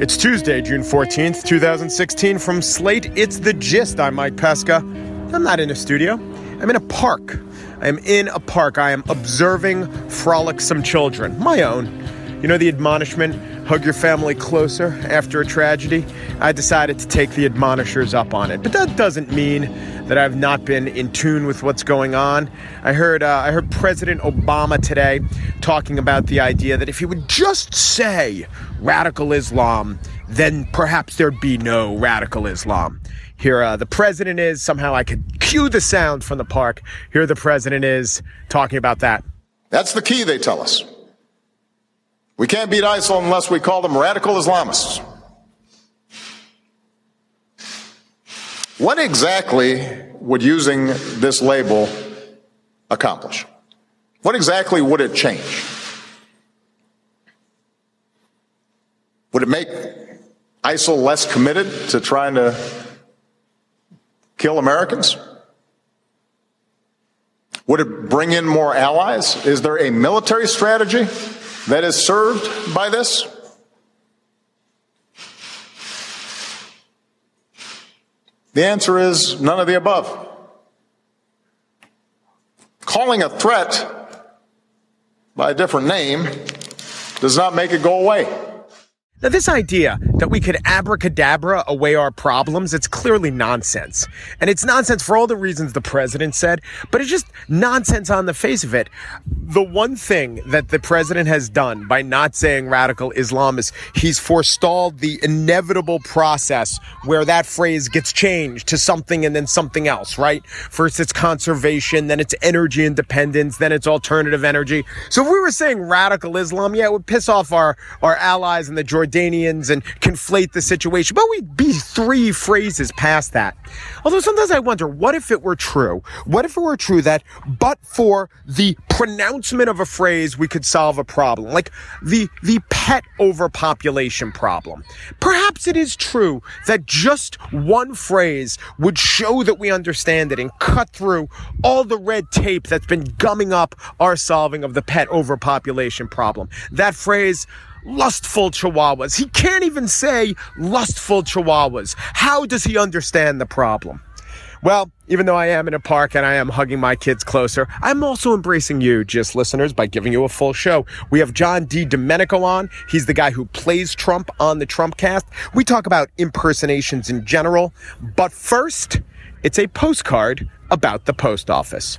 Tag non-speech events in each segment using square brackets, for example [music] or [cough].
It's Tuesday, June 14th, 2016. From Slate, it's The Gist. I'm Mike Pesca. I'm not in a studio, I'm in a park. I am in a park. I am observing frolicsome children, my own. You know the admonishment hug your family closer after a tragedy? I decided to take the admonishers up on it. But that doesn't mean that I've not been in tune with what's going on. I heard uh, I heard President Obama today talking about the idea that if he would just say radical Islam, then perhaps there'd be no radical Islam. Here, uh, the president is. Somehow I could cue the sound from the park. Here, the president is talking about that. That's the key, they tell us. We can't beat ISIL unless we call them radical Islamists. What exactly would using this label accomplish? What exactly would it change? Would it make ISIL less committed to trying to kill Americans? Would it bring in more allies? Is there a military strategy that is served by this? The answer is none of the above. Calling a threat by a different name does not make it go away. Now, this idea that we could abracadabra away our problems, it's clearly nonsense. And it's nonsense for all the reasons the president said, but it's just nonsense on the face of it. The one thing that the president has done by not saying radical Islam is he's forestalled the inevitable process where that phrase gets changed to something and then something else, right? First it's conservation, then it's energy independence, then it's alternative energy. So if we were saying radical Islam, yeah, it would piss off our, our allies and the Jordanians and conflate the situation. But we'd be three phrases past that. Although sometimes I wonder, what if it were true? What if it were true that but for the pronouncement of a phrase, we could solve a problem? Like the, the pet overpopulation problem. Perhaps it is true that just one phrase would show that we understand it and cut through all the red tape that's been gumming up our solving of the pet overpopulation problem. That phrase, lustful chihuahuas. He can't even say lustful chihuahuas. How does he understand the problem? Well, even though I am in a park and I am hugging my kids closer, I'm also embracing you, just listeners, by giving you a full show. We have John Di Domenico on. He's the guy who plays Trump on the Trumpcast. We talk about impersonations in general. But first, it's a postcard about the post office.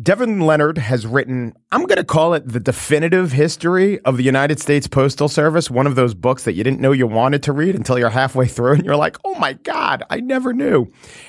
Devin Leonard has written, I'm going to call it the definitive history of the United States Postal Service, one of those books that you didn't know you wanted to read until you're halfway through and you're like, oh my God, I never knew.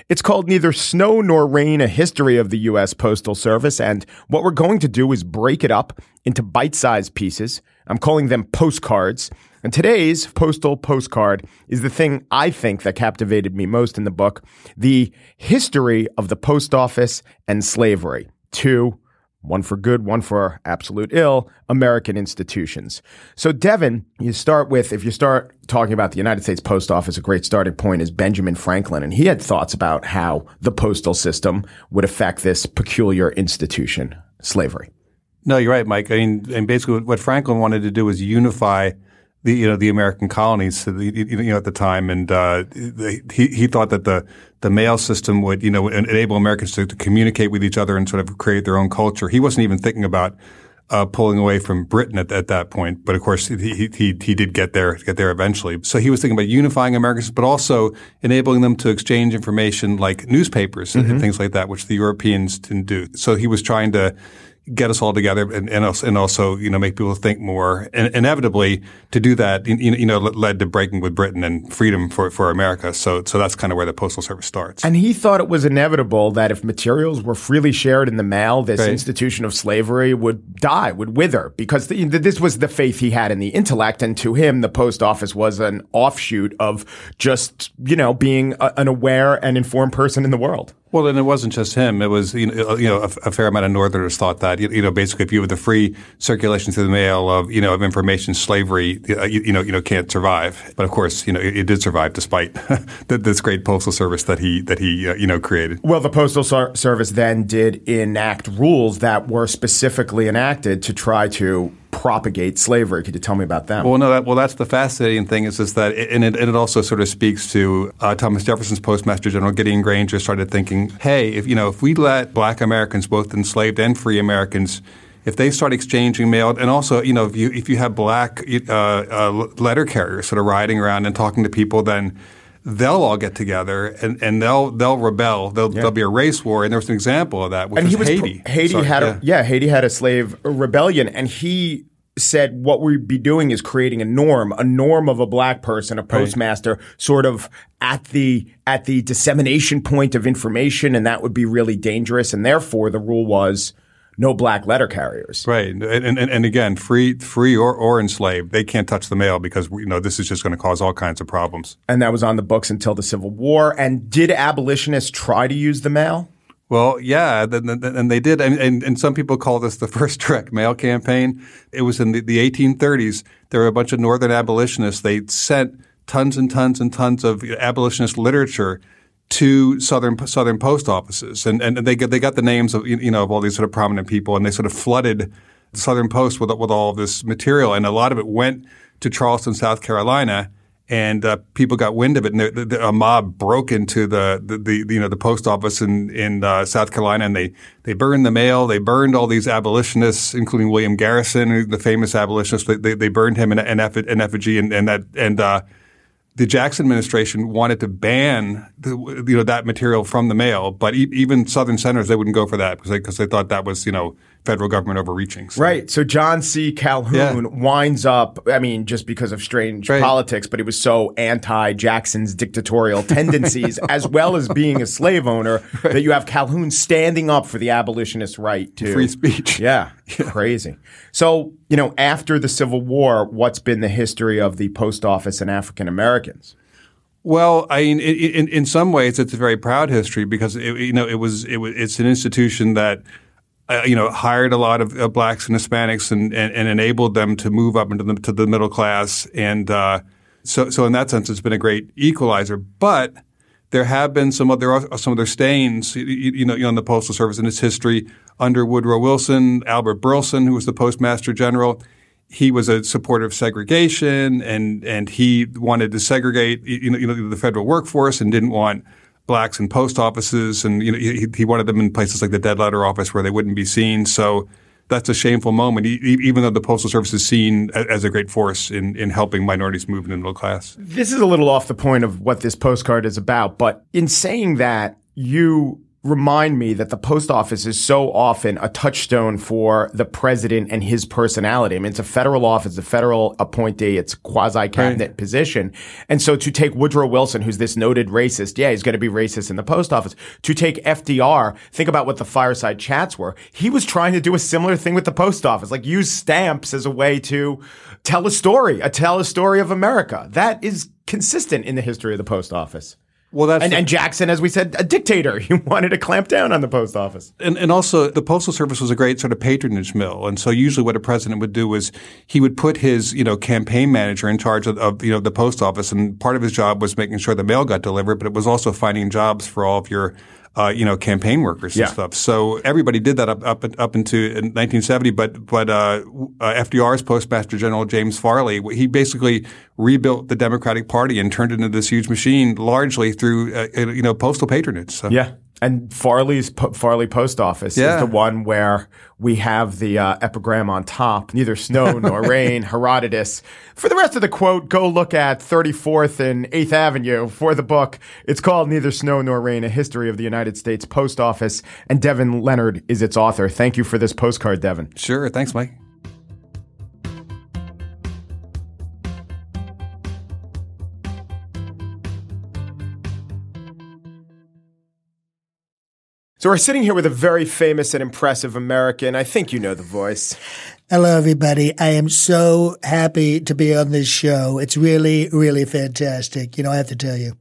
It's called Neither Snow Nor Rain, a history of the U.S. Postal Service. And what we're going to do is break it up into bite sized pieces. I'm calling them postcards. And today's postal postcard is the thing I think that captivated me most in the book the history of the post office and slavery two, one for good, one for absolute ill, American institutions. So, Devin, you start with, if you start talking about the United States Post Office, a great starting point is Benjamin Franklin. And he had thoughts about how the postal system would affect this peculiar institution, slavery. No, you're right, Mike. I mean, and basically what Franklin wanted to do was unify the you know the American colonies you know at the time, and uh, he he thought that the the mail system would you know enable Americans to, to, communicate with each other and sort of create their own culture. He wasn't even thinking about uh, pulling away from Britain at, at, that point, but of course he, he he did get there get there eventually. So he was thinking about unifying Americans, but also enabling them to exchange information like newspapers mm-hmm. and things like that, which the Europeans didn't do. So he was trying to get us all together and, and, also, and also, you know, make people think more. And inevitably, to do that, you, you know, led to breaking with Britain and freedom for, for America. So, so that's kind of where the Postal Service starts. And he thought it was inevitable that if materials were freely shared in the mail, this right. institution of slavery would die, would wither, because the, this was the faith he had in the intellect. And to him, the post office was an offshoot of just, you know, being a, an aware and informed person in the world. Well, and it wasn't just him. It was you know, you know a, a, fair amount of Northerners thought that you, you, know basically if you have the free circulation through the mail of you know of information, slavery you, you know you know can't survive. But of course, you know it, it did survive despite [laughs] this great postal service that he that he uh, you know created. Well, the postal service then did enact rules that were specifically enacted to try to propagate slavery. Could you tell me about them? Well, no. That, well, that's the fascinating thing is, is that, it, and, it, and it also sort of speaks to uh, Thomas Jefferson's Postmaster General Gideon Granger started thinking, hey, if you know, if we let Black Americans, both enslaved and free Americans, if they start exchanging mail, and also, you know, if you if you have black uh, uh, letter carriers sort of riding around and talking to people, then they'll all get together and, and they'll they'll rebel. They'll, yeah. There'll be a race war, and there was an example of that, which and was, was Haiti. Haiti Sorry, had yeah. a yeah, Haiti had a slave rebellion, and he said what we'd be doing is creating a norm, a norm of a black person, a postmaster, right. sort of at the at the dissemination point of information, and that would be really dangerous. And therefore, the rule was no black letter carriers. Right, and and, and again, free free or, or enslaved, they can't touch the mail because you know this is just going to cause all kinds of problems. And that was on the books until the Civil War. And did abolitionists try to use the mail? Well, yeah, and they did, and, and, and, some people call this the first [laughs] direct mail campaign. It was in the, the 1830s. There were a bunch of Northern abolitionists. They sent tons and tons and tons of abolitionist literature to southern southern post offices, and and they got they got the names of you know of all these sort of prominent people, and they sort of flooded the Southern Post with with all of this material, and a lot of it went to Charleston, South Carolina, and uh, people got wind of it, and the, the, a mob broke into the, the, the, you know the post office in in uh, South Carolina, and they they burned the mail. They burned all these abolitionists, including William Garrison, the famous abolitionist. They, they, they burned him in, in, effigy, and, and that and uh, the Jackson administration wanted to ban you know that material from the mail, but e- even Southern senators they wouldn't go for that because they, cause they thought that was you know federal government overreaching. So. Right. So John C. Calhoun yeah. winds up, I mean, just because of strange right. politics, but he was so anti Jackson's dictatorial tendencies, [laughs] as well as being a slave owner, right. that you have Calhoun standing up for the abolitionist right to free speech. Yeah, [laughs] yeah. Crazy. So, you know, after the Civil War, what's been the history of the post office and African Americans? Well, I mean, in, in some ways, it's a very proud history because it, you know it was it was it's an institution that uh, you know, hired a lot of uh, blacks and Hispanics and, and, and, enabled them to move up into the, to the middle class. And uh, so, so in that sense, it's been a great equalizer. But there have been some other some other stains, you, you know, on the Postal Service in its history under Woodrow Wilson, Albert Burleson, who was the Postmaster General. He was a supporter of segregation, and and he wanted to segregate, you know, you know, the federal workforce, and didn't want blacks in post offices, and you know he, he, wanted them in places like the dead letter office where they wouldn't be seen. So that's a shameful moment, even though the postal service is seen as a great force in in helping minorities move in the middle class. This is a little off the point of what this postcard is about, but in saying that, you remind me that the post office is so often a touchstone for the president and his personality. I mean, it's a federal office, a federal appointee, it's quasi cabinet right. position. And so to take Woodrow Wilson, who's this noted racist, yeah, he's going to be racist in the post office. To take FDR, think about what the fireside chats were. He was trying to do a similar thing with the post office, like use stamps as a way to tell a story, a tell a story of America. That is consistent in the history of the post office. Well, that's and, the, and, Jackson, as we said, a dictator. [laughs] He wanted to clamp down on the post office. And, and also, the postal service was a great sort of patronage mill. And so, usually, what a president would do was he would put his you know campaign manager in charge of, of you know the post office, and part of his job was making sure the mail got delivered, but it was also finding jobs for all of your uh, you know, campaign workers and Yeah. stuff. So everybody did that up up up into 1970. But but uh, uh, FDR's Postmaster General James Farley, he basically rebuilt the Democratic Party and turned it into this huge machine, largely through uh, you know postal patronage. So. Yeah. And Farley's Farley Post Office Yeah. is the one where we have the uh, epigram on top. Neither snow [laughs] nor rain, Herodotus. For the rest of the quote, go look at 34th and 8th Avenue for the book. It's called Neither Snow Nor Rain: A History of the United States Post Office, and Devin Leonard is its author. Thank you for this postcard, Devin. Sure. Thanks, Mike. So we're sitting here with a very famous and impressive American. I think you know the voice. Hello, everybody. I am so happy to be on this show. It's really, really fantastic. You know, I have to tell you.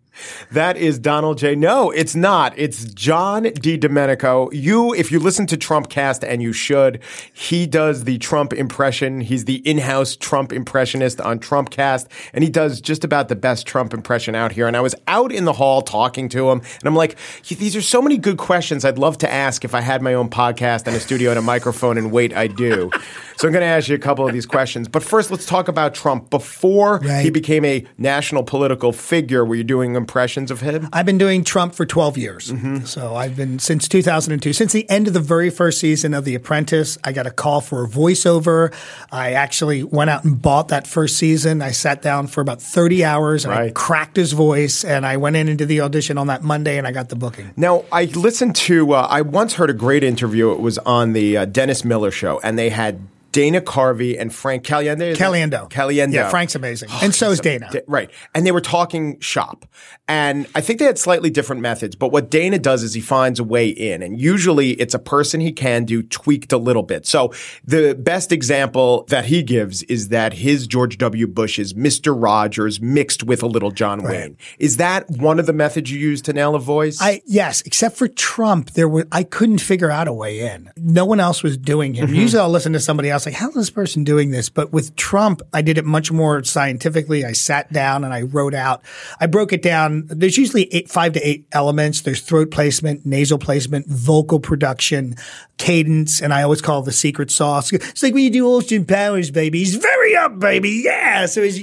That is Donald J. No, it's not. It's John Di Domenico. You, if you listen to Trump Cast, and you should, he does the Trump impression. He's the in-house Trump impressionist on Trump Cast, and he does just about the best Trump impression out here. And I was out in the hall talking to him, and I'm like, these are so many good questions I'd love to ask if I had my own podcast and a studio and a microphone, and wait, I do. So I'm going to ask you a couple of these questions. But first, let's talk about Trump. Before he became a national political figure, were you doing impressions of him? I've been doing Trump for 12 years. Mm-hmm. So I've been since 2002, since the end of the very first season of The Apprentice. I got a call for a voiceover. I actually went out and bought that first season. I sat down for about 30 hours and I cracked his voice. And I went in and did the audition on that Monday and I got the booking. Now, I listened to, uh, I once heard a great interview. It was on the uh, Dennis Miller show, and they had Dana Carvey and Frank Caliendo. Caliendo. Caliendo. Yeah, Frank's amazing. Oh, and so is Dana. Da- Right. And they were talking shop. And I think they had slightly different methods. But what Dana does is he finds a way in. And usually it's a person he can do tweaked a little bit. So the best example that he gives is that his George W. Bush is Mr. Rogers mixed with a little John Wayne. Is that one of the methods you use to nail a voice? I yes, except for Trump, there were I couldn't figure out a way in. No one else was doing him. Mm-hmm. Usually, I'll listen to somebody else like, "How's this person doing this?" But with Trump, I did it much more scientifically. I sat down and I wrote out. I broke it down. There's usually eight, five to eight elements. There's throat placement, nasal placement, vocal production, cadence, and I always call the secret sauce. It's like when you do Austin Powers, baby. He's very up, baby. Yeah. So he's.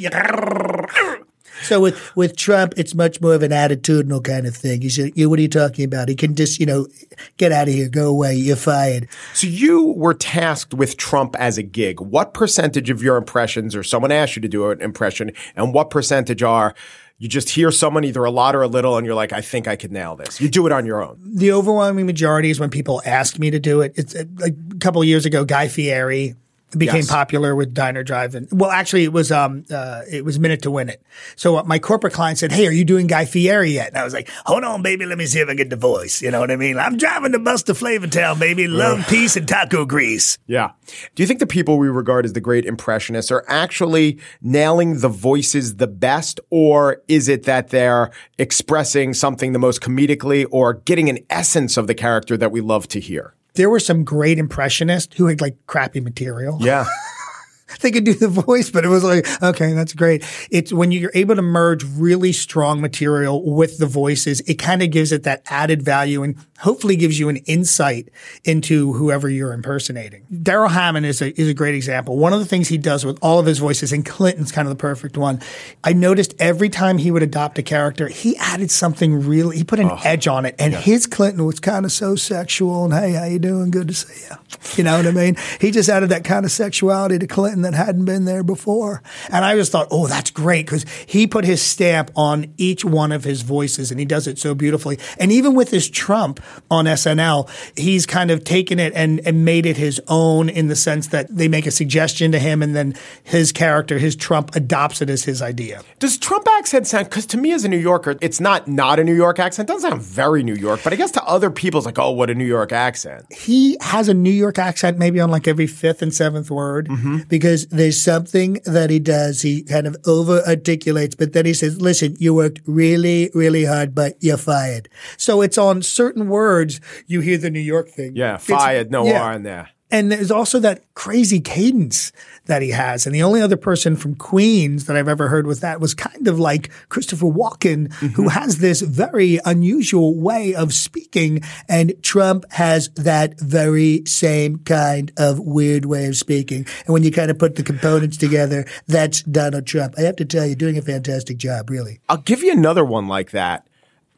So with, with Trump, it's much more of an attitudinal kind of thing. He's, you, what are you talking about? He can just, you know, get out of here, go away, you're fired. So you were tasked with Trump as a gig. What percentage of your impressions, or someone asked you to do an impression, and what percentage are you just hear someone either a lot or a little, and you're like, I think I could nail this. You do it on your own. The overwhelming majority is when people ask me to do it. It's uh, like a couple of years ago, Guy Fieri became Yes. popular with Diner Drive. And well, actually, it was um uh, it was Minute to Win It. So uh, my corporate client said, "Hey, are you doing Guy Fieri yet?" And I was like, "Hold on, baby, let me see if I get the voice." You know what I mean? I'm driving the bus to Flavortown, baby. Love, peace, and taco grease. Yeah. Do you think the people we regard as the great impressionists are actually nailing the voices the best, or is it that they're expressing something the most comedically or getting an essence of the character that we love to hear? There were some great impressionists who had like crappy material. Yeah. [laughs] [laughs] they could do the voice, but it was like, okay, that's great. It's when you're able to merge really strong material with the voices, it kind of gives it that added value and hopefully gives you an insight into whoever you're impersonating. Darrell Hammond is a, is a great example. One of the things he does with all of his voices, and Clinton's kind of the perfect one. I noticed every time he would adopt a character, he added something really, he put an oh, edge on it. And his Clinton was kind of so sexual and, hey, how you doing? Good to see you. You know what I mean? He just added that kind of sexuality to Clinton that hadn't been there before. And I just thought, oh, that's great because he put his stamp on each one of his voices and he does it so beautifully. And even with his Trump on SNL, he's kind of taken it and, and made it his own in the sense that they make a suggestion to him and then his character, his Trump, adopts it as his idea. Does Trump accent sound? Because to me, as a New Yorker, it's not not a New York accent. It doesn't sound very New York, but I guess to other people, it's like, oh, what a New York accent. he has a New York accent maybe on like every fifth and seventh word mm-hmm. because there's something that he does. He kind of over articulates, but then he says, listen, you worked really, really hard, but you're fired. So it's on certain words you hear the New York thing. Yeah, It's- fired, no yeah. R in there. And there's also that crazy cadence that he has. And the only other person from Queens that I've ever heard with that was kind of like Christopher Walken, mm-hmm. who has this very unusual way of speaking. And Trump has that very same kind of weird way of speaking. And when you kind of put the components together, that's Donald Trump. I have to tell you, doing a fantastic job, really. I'll give you another one like that.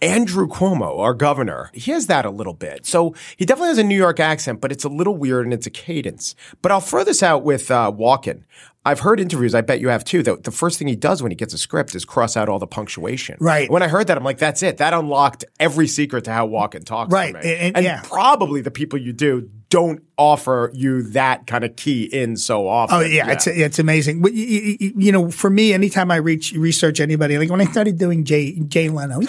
Andrew Cuomo, our governor, he has that a little bit. So he definitely has a New York accent, but it's a little weird and it's a cadence. But I'll throw this out with uh, Walken. I've heard interviews, I bet you have too, that the first thing he does when he gets a script is cross out all the punctuation. Right. When I heard that, I'm like, that's it. That unlocked every secret to how Walken talks. Right. And, and, and yeah. probably the people you do don't offer you that kind of key in so often. Oh yeah, yeah. it's it's amazing. But, you, you, know, for me, anytime I reach research anybody, like when I started doing Jay Jay Leno,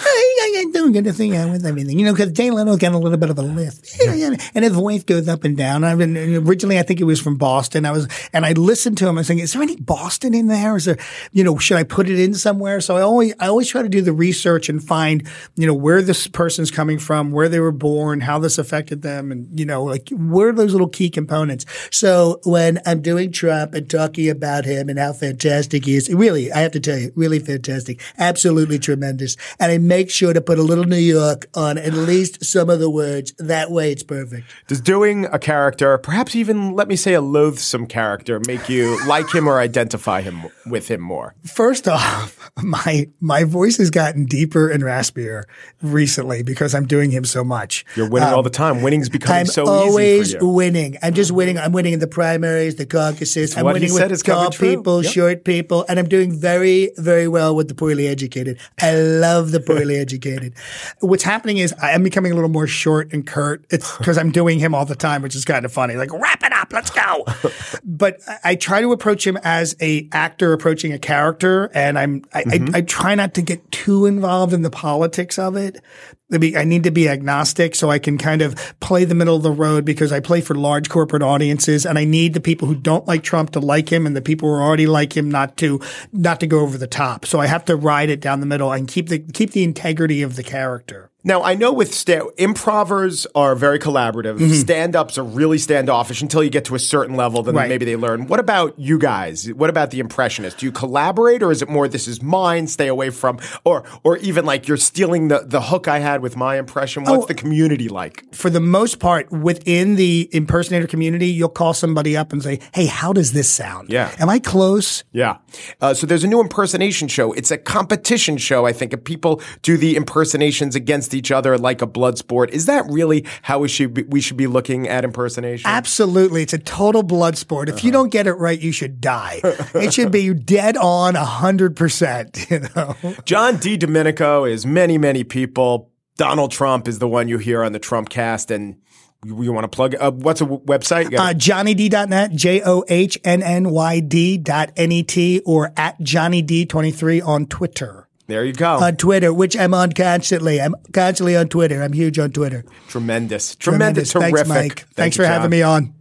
I'm doing good anything with everything, you know, because Jay Leno's got a little bit of a lift, yeah, yeah, and his voice goes up and down. I've been originally, I think it was from Boston. I was, and I listened to him. I was thinking, is there any Boston in there? Is there, you know, should I put it in somewhere? So I always I always try to do the research and find, you know, where this person's coming from, where they were born, how this affected them, and you know, like where are those little key components. So when I'm doing Trump and talking about him and how fantastic he is, really, I have to tell you, really fantastic, absolutely tremendous. And I make sure to put a little New York on at least some of the words. That way it's perfect. Does doing a character, perhaps even let me say a loathsome character, make you like him or identify him with him more? First off, [laughs] my my voice has gotten deeper and raspier recently because I'm doing him so much. You're winning um, all the time. Winning's becoming I'm so always easy winning. I'm just winning. I'm winning in the primaries, the caucuses. I'm what winning with tall people, Yep. short people, and I'm doing very, very well with the poorly educated. I love the poorly [laughs] educated. What's happening is I am becoming a little more short and curt. It's [laughs] because I'm doing him all the time, which is kind of funny. Like wrap it up, let's go. [laughs] but I, I try to approach him as a actor approaching a character, and I'm I, Mm-hmm. I, I try not to get too involved in the politics of it. I need to be agnostic so I can kind of play the middle of the road because I play for large corporate audiences and I need the people who don't like Trump to like him and the people who already like him not to, not to go over the top. So I have to ride it down the middle and keep the, keep the integrity of the character. Now, I know with sta- improvers are very collaborative. Mm-hmm. Stand-ups are really standoffish until you get to a certain level, then Right. maybe they learn. What about you guys? What about the impressionist? Do you collaborate or is it more this is mine, stay away from or or even like you're stealing the, the hook I had with my impression? What's Oh. the community like? For the most part, within the impersonator community, you'll call somebody up and say, Hey, how does this sound? Yeah. Am I close? Yeah. Uh, so there's a new impersonation show. It's a competition show, I think, people do the impersonations against each other like a blood sport. Is that really how we should be, we should be looking at impersonation? Absolutely. It's a total blood sport. If Uh-huh. you don't get it right, you should die. [laughs] it should be dead on a hundred percent, [laughs] you know. John Di Domenico is many, many people. Donald Trump is the one you hear on the Trump cast. And you, you want to plug, uh, what's a w- website? Uh, JohnnyD.net, J O H N N Y D dot N E T, or at Johnny D23 on Twitter. There you go. On Twitter, which I'm on constantly. I'm constantly on Twitter. I'm huge on Twitter. tremendous. Tremendous. Thanks, Terrific. Mike. Thank Thanks for having me on.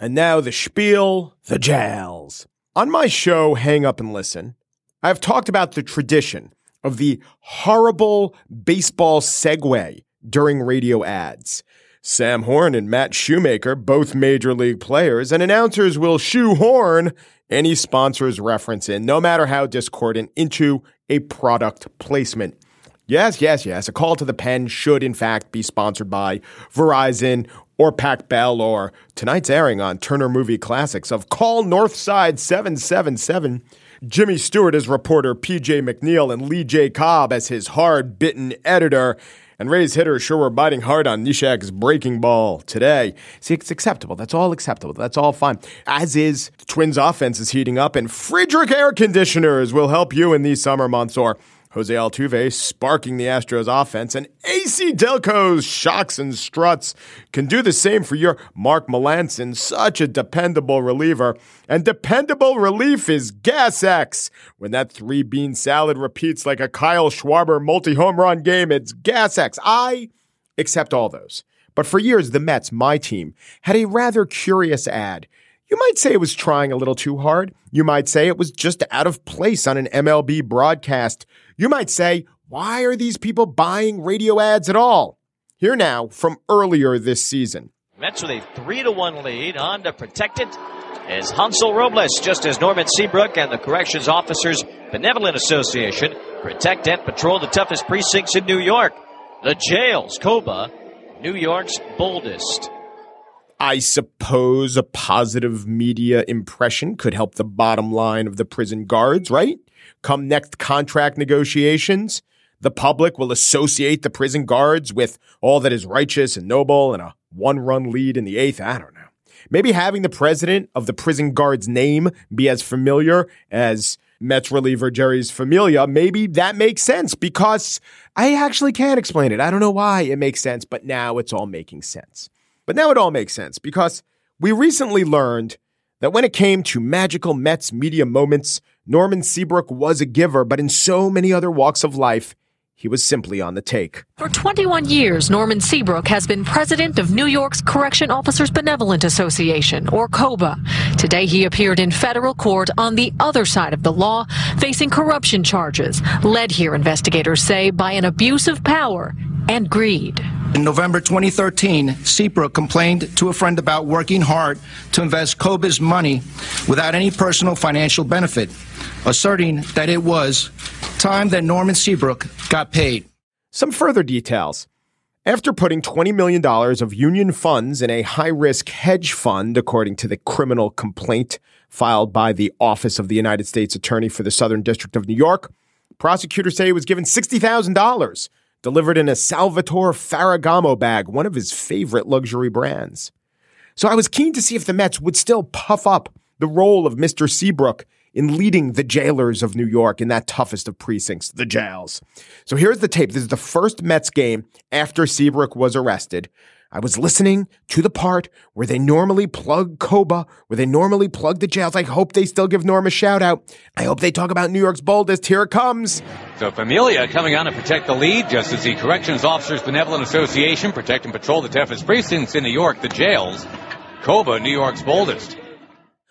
And now the spiel, the jails. On my show, Hang Up and Listen, I've talked about the tradition of the horrible baseball segue during radio ads. Sam Horn and Matt Shoemaker, both major league players, and announcers will shoehorn any sponsor's reference in, no matter how discordant, into a product placement. Yes, yes, yes. A call to the pen should, in fact, be sponsored by Verizon or Pac Bell or tonight's airing on Turner Movie Classics of Call Northside 777. Jimmy Stewart as reporter PJ McNeal and Lee J. Cobb as his hard bitten editor. And Ray's hitters sure were biting hard on Nishak's breaking ball today. See, it's acceptable. That's all acceptable. That's all fine. As is, the Twins' offense is heating up, and Friedrich Air Conditioners will help you in these summer months. Or Jose Altuve sparking the Astros offense, and AC Delco's shocks and struts can do the same for your Mark Melancon, such a dependable reliever. And dependable relief is Gas X. When that three bean salad repeats like a Kyle Schwarber multi home run game, it's Gas X. I accept all those. But for years, the Mets, my team, had a rather curious ad. You might say it was trying a little too hard. You might say it was just out of place on an MLB broadcast. You might say, why are these people buying radio ads at all? Here now from earlier this season. Mets with a 3 to 1 lead on to protect it is Hansel Robles, just as Norman Seabrook and the Corrections Officers Benevolent Association protect and patrol the toughest precincts in New York. The jails, Coba, New York's boldest. I suppose a positive media impression could help the bottom line of the prison guards, right? Come next contract negotiations, the public will associate the prison guards with all that is righteous and noble and a one run lead in the eighth. I don't know. Maybe having the president of the prison guard's name be as familiar as Mets reliever Jeurys Familia, maybe that makes sense because I actually can't explain it. I don't know why it makes sense, but now it's all making sense. But now it all makes sense because we recently learned that when it came to magical Mets media moments, Norman Seabrook was a giver, but in so many other walks of life, he was simply on the take. For 21 years, Norman Seabrook has been president of New York's Correction Officers Benevolent Association, or COBA. Today, he appeared in federal court on the other side of the law, facing corruption charges, led here, investigators say, by an abuse of power and greed. In November 2013, Seabrook complained to a friend about working hard to invest COBA's money without any personal financial benefit, asserting that it was time that Norman Seabrook got paid. Some further details. After putting $20 million of union funds in a high risk hedge fund, according to the criminal complaint filed by the Office of the United States Attorney for the Southern District of New York, prosecutors say he was given $60,000 delivered in a Salvatore Ferragamo bag, one of his favorite luxury brands. So I was keen to see if the Mets would still puff up the role of Mr. Seabrook in leading the jailers of New York in that toughest of precincts, the jails. So here's the tape. This is the first Mets game after Seabrook was arrested. I was listening to the part where they normally plug Coba, where they normally plug the jails. I hope they still give Norm a shout out. I hope they talk about New York's boldest. Here it comes. So Familia coming on to protect the lead, just as the Corrections Officers Benevolent Association protect and patrol the toughest precincts in New York, the jails. Coba, New York's boldest.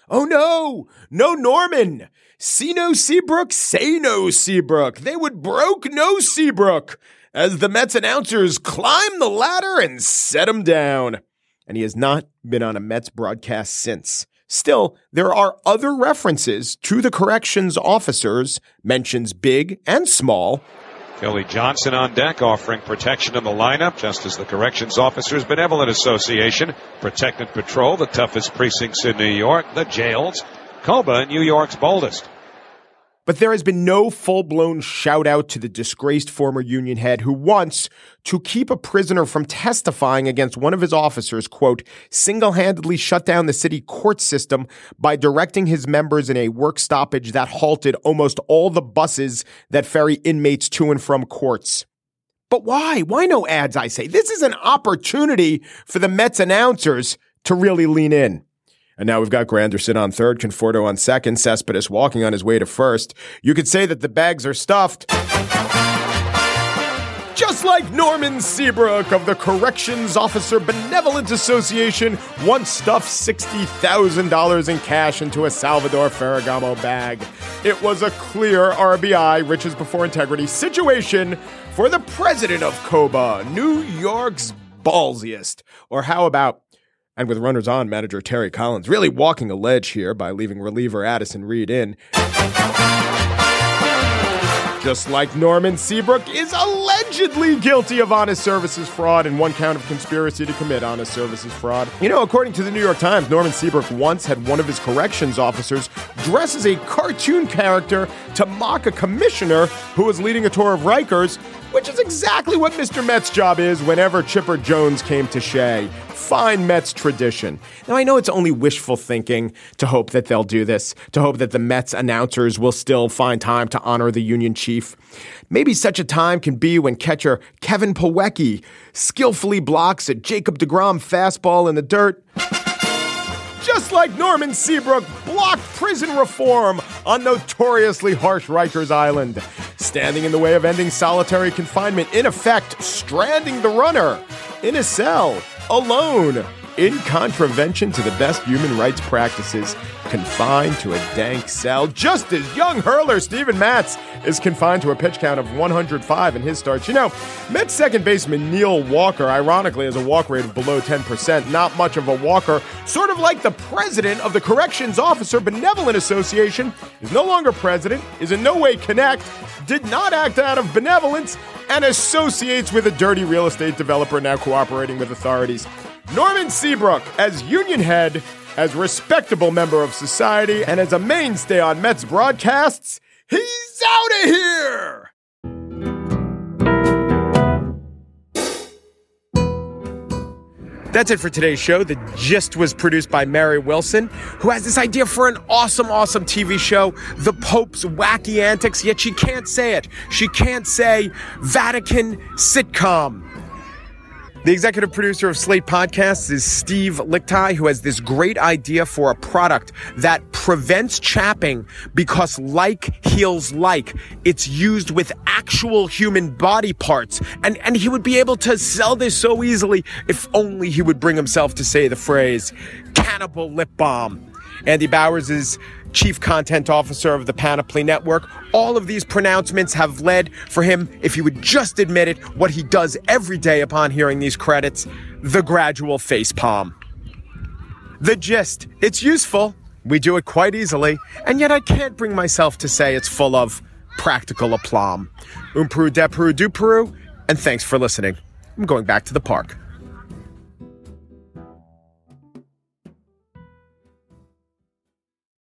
Oh no! No Norman! See no Seabrook, say no Seabrook. They would broke no Seabrook as the Mets announcers climb the ladder and set him down. And he has not been on a Mets broadcast since. Still, there are other references to the corrections officers, mentions big and small. Kelly Johnson on deck offering protection in the lineup, just as the Corrections Officers Benevolent Association protect and patrol the toughest precincts in New York, the jails. Coba, New York's boldest. But there has been no full blown shout out to the disgraced former Union head who wants to keep a prisoner from testifying against one of his officers, quote, single handedly shut down the city court system by directing his members in a work stoppage that halted almost all the buses that ferry inmates to and from courts. But why? Why no ads, I say? This is an opportunity for the Mets announcers to really lean in. And now we've got Granderson on third, Conforto on second, Cespedes walking on his way to first. You could say that the bags are stuffed. Just like Norman Seabrook of the Corrections Officer Benevolent Association once stuffed $60,000 in cash into a Salvatore Ferragamo bag. It was a clear RBI, riches before integrity situation for the president of COBA, New York's ballsiest. Or how about and with runners on, manager Terry Collins really walking a ledge here by leaving reliever Addison Reed in. Just like Norman Seabrook is allegedly guilty of honest services fraud and one count of conspiracy to commit honest services fraud. You know, according to the New York Times, Norman Seabrook once had one of his corrections officers dress as a cartoon character to mock a commissioner who was leading a tour of Rikers, which is exactly what Mr. Met's job is whenever Chipper Jones came to Shea fine Mets tradition. Now, I know it's only wishful thinking to hope that they'll do this, to hope that the Mets announcers will still find time to honor the Union chief. Maybe such a time can be when catcher Kevin Plawecki skillfully blocks a Jacob DeGrom fastball in the dirt just like Norman Seabrook blocked prison reform on notoriously harsh Rikers Island, standing in the way of ending solitary confinement, in effect, stranding the runner in a cell alone. In contravention to the best human rights practices, confined to a dank cell, just as young hurler Steven Matz is confined to a pitch count of 105 in his starts. You know, Mets second baseman Neil Walker, ironically, has a walk rate of below 10%, not much of a walker, sort of like the president of the Corrections Officer Benevolent Association, is no longer president, is in no way connect, did not act out of benevolence, and associates with a dirty real estate developer now cooperating with authorities. Norman Seabrook, as union head, as respectable member of society, and as a mainstay on Mets broadcasts, he's out of here! That's it for today's show. The gist was produced by Mary Wilson, who has this idea for an awesome, awesome TV show, The Pope's Wacky Antics, yet she can't say it. She can't say Vatican sitcom. The executive producer of Slate Podcasts is Steve Lickteig, who has this great idea for a product that prevents chapping because like heals like. It's used with actual human body parts. And, and he would be able to sell this so easily if only he would bring himself to say the phrase cannibal lip balm. Andy Bowers is chief content officer of the Panoply Network. All of these pronouncements have led for him, if he would just admit it, what he does every day upon hearing these credits the gradual face palm. The gist it's useful. We do it quite easily, and yet I can't bring myself to say it's full of practical aplomb. Umpru, depru, duperu, and thanks for listening. I'm going back to the park.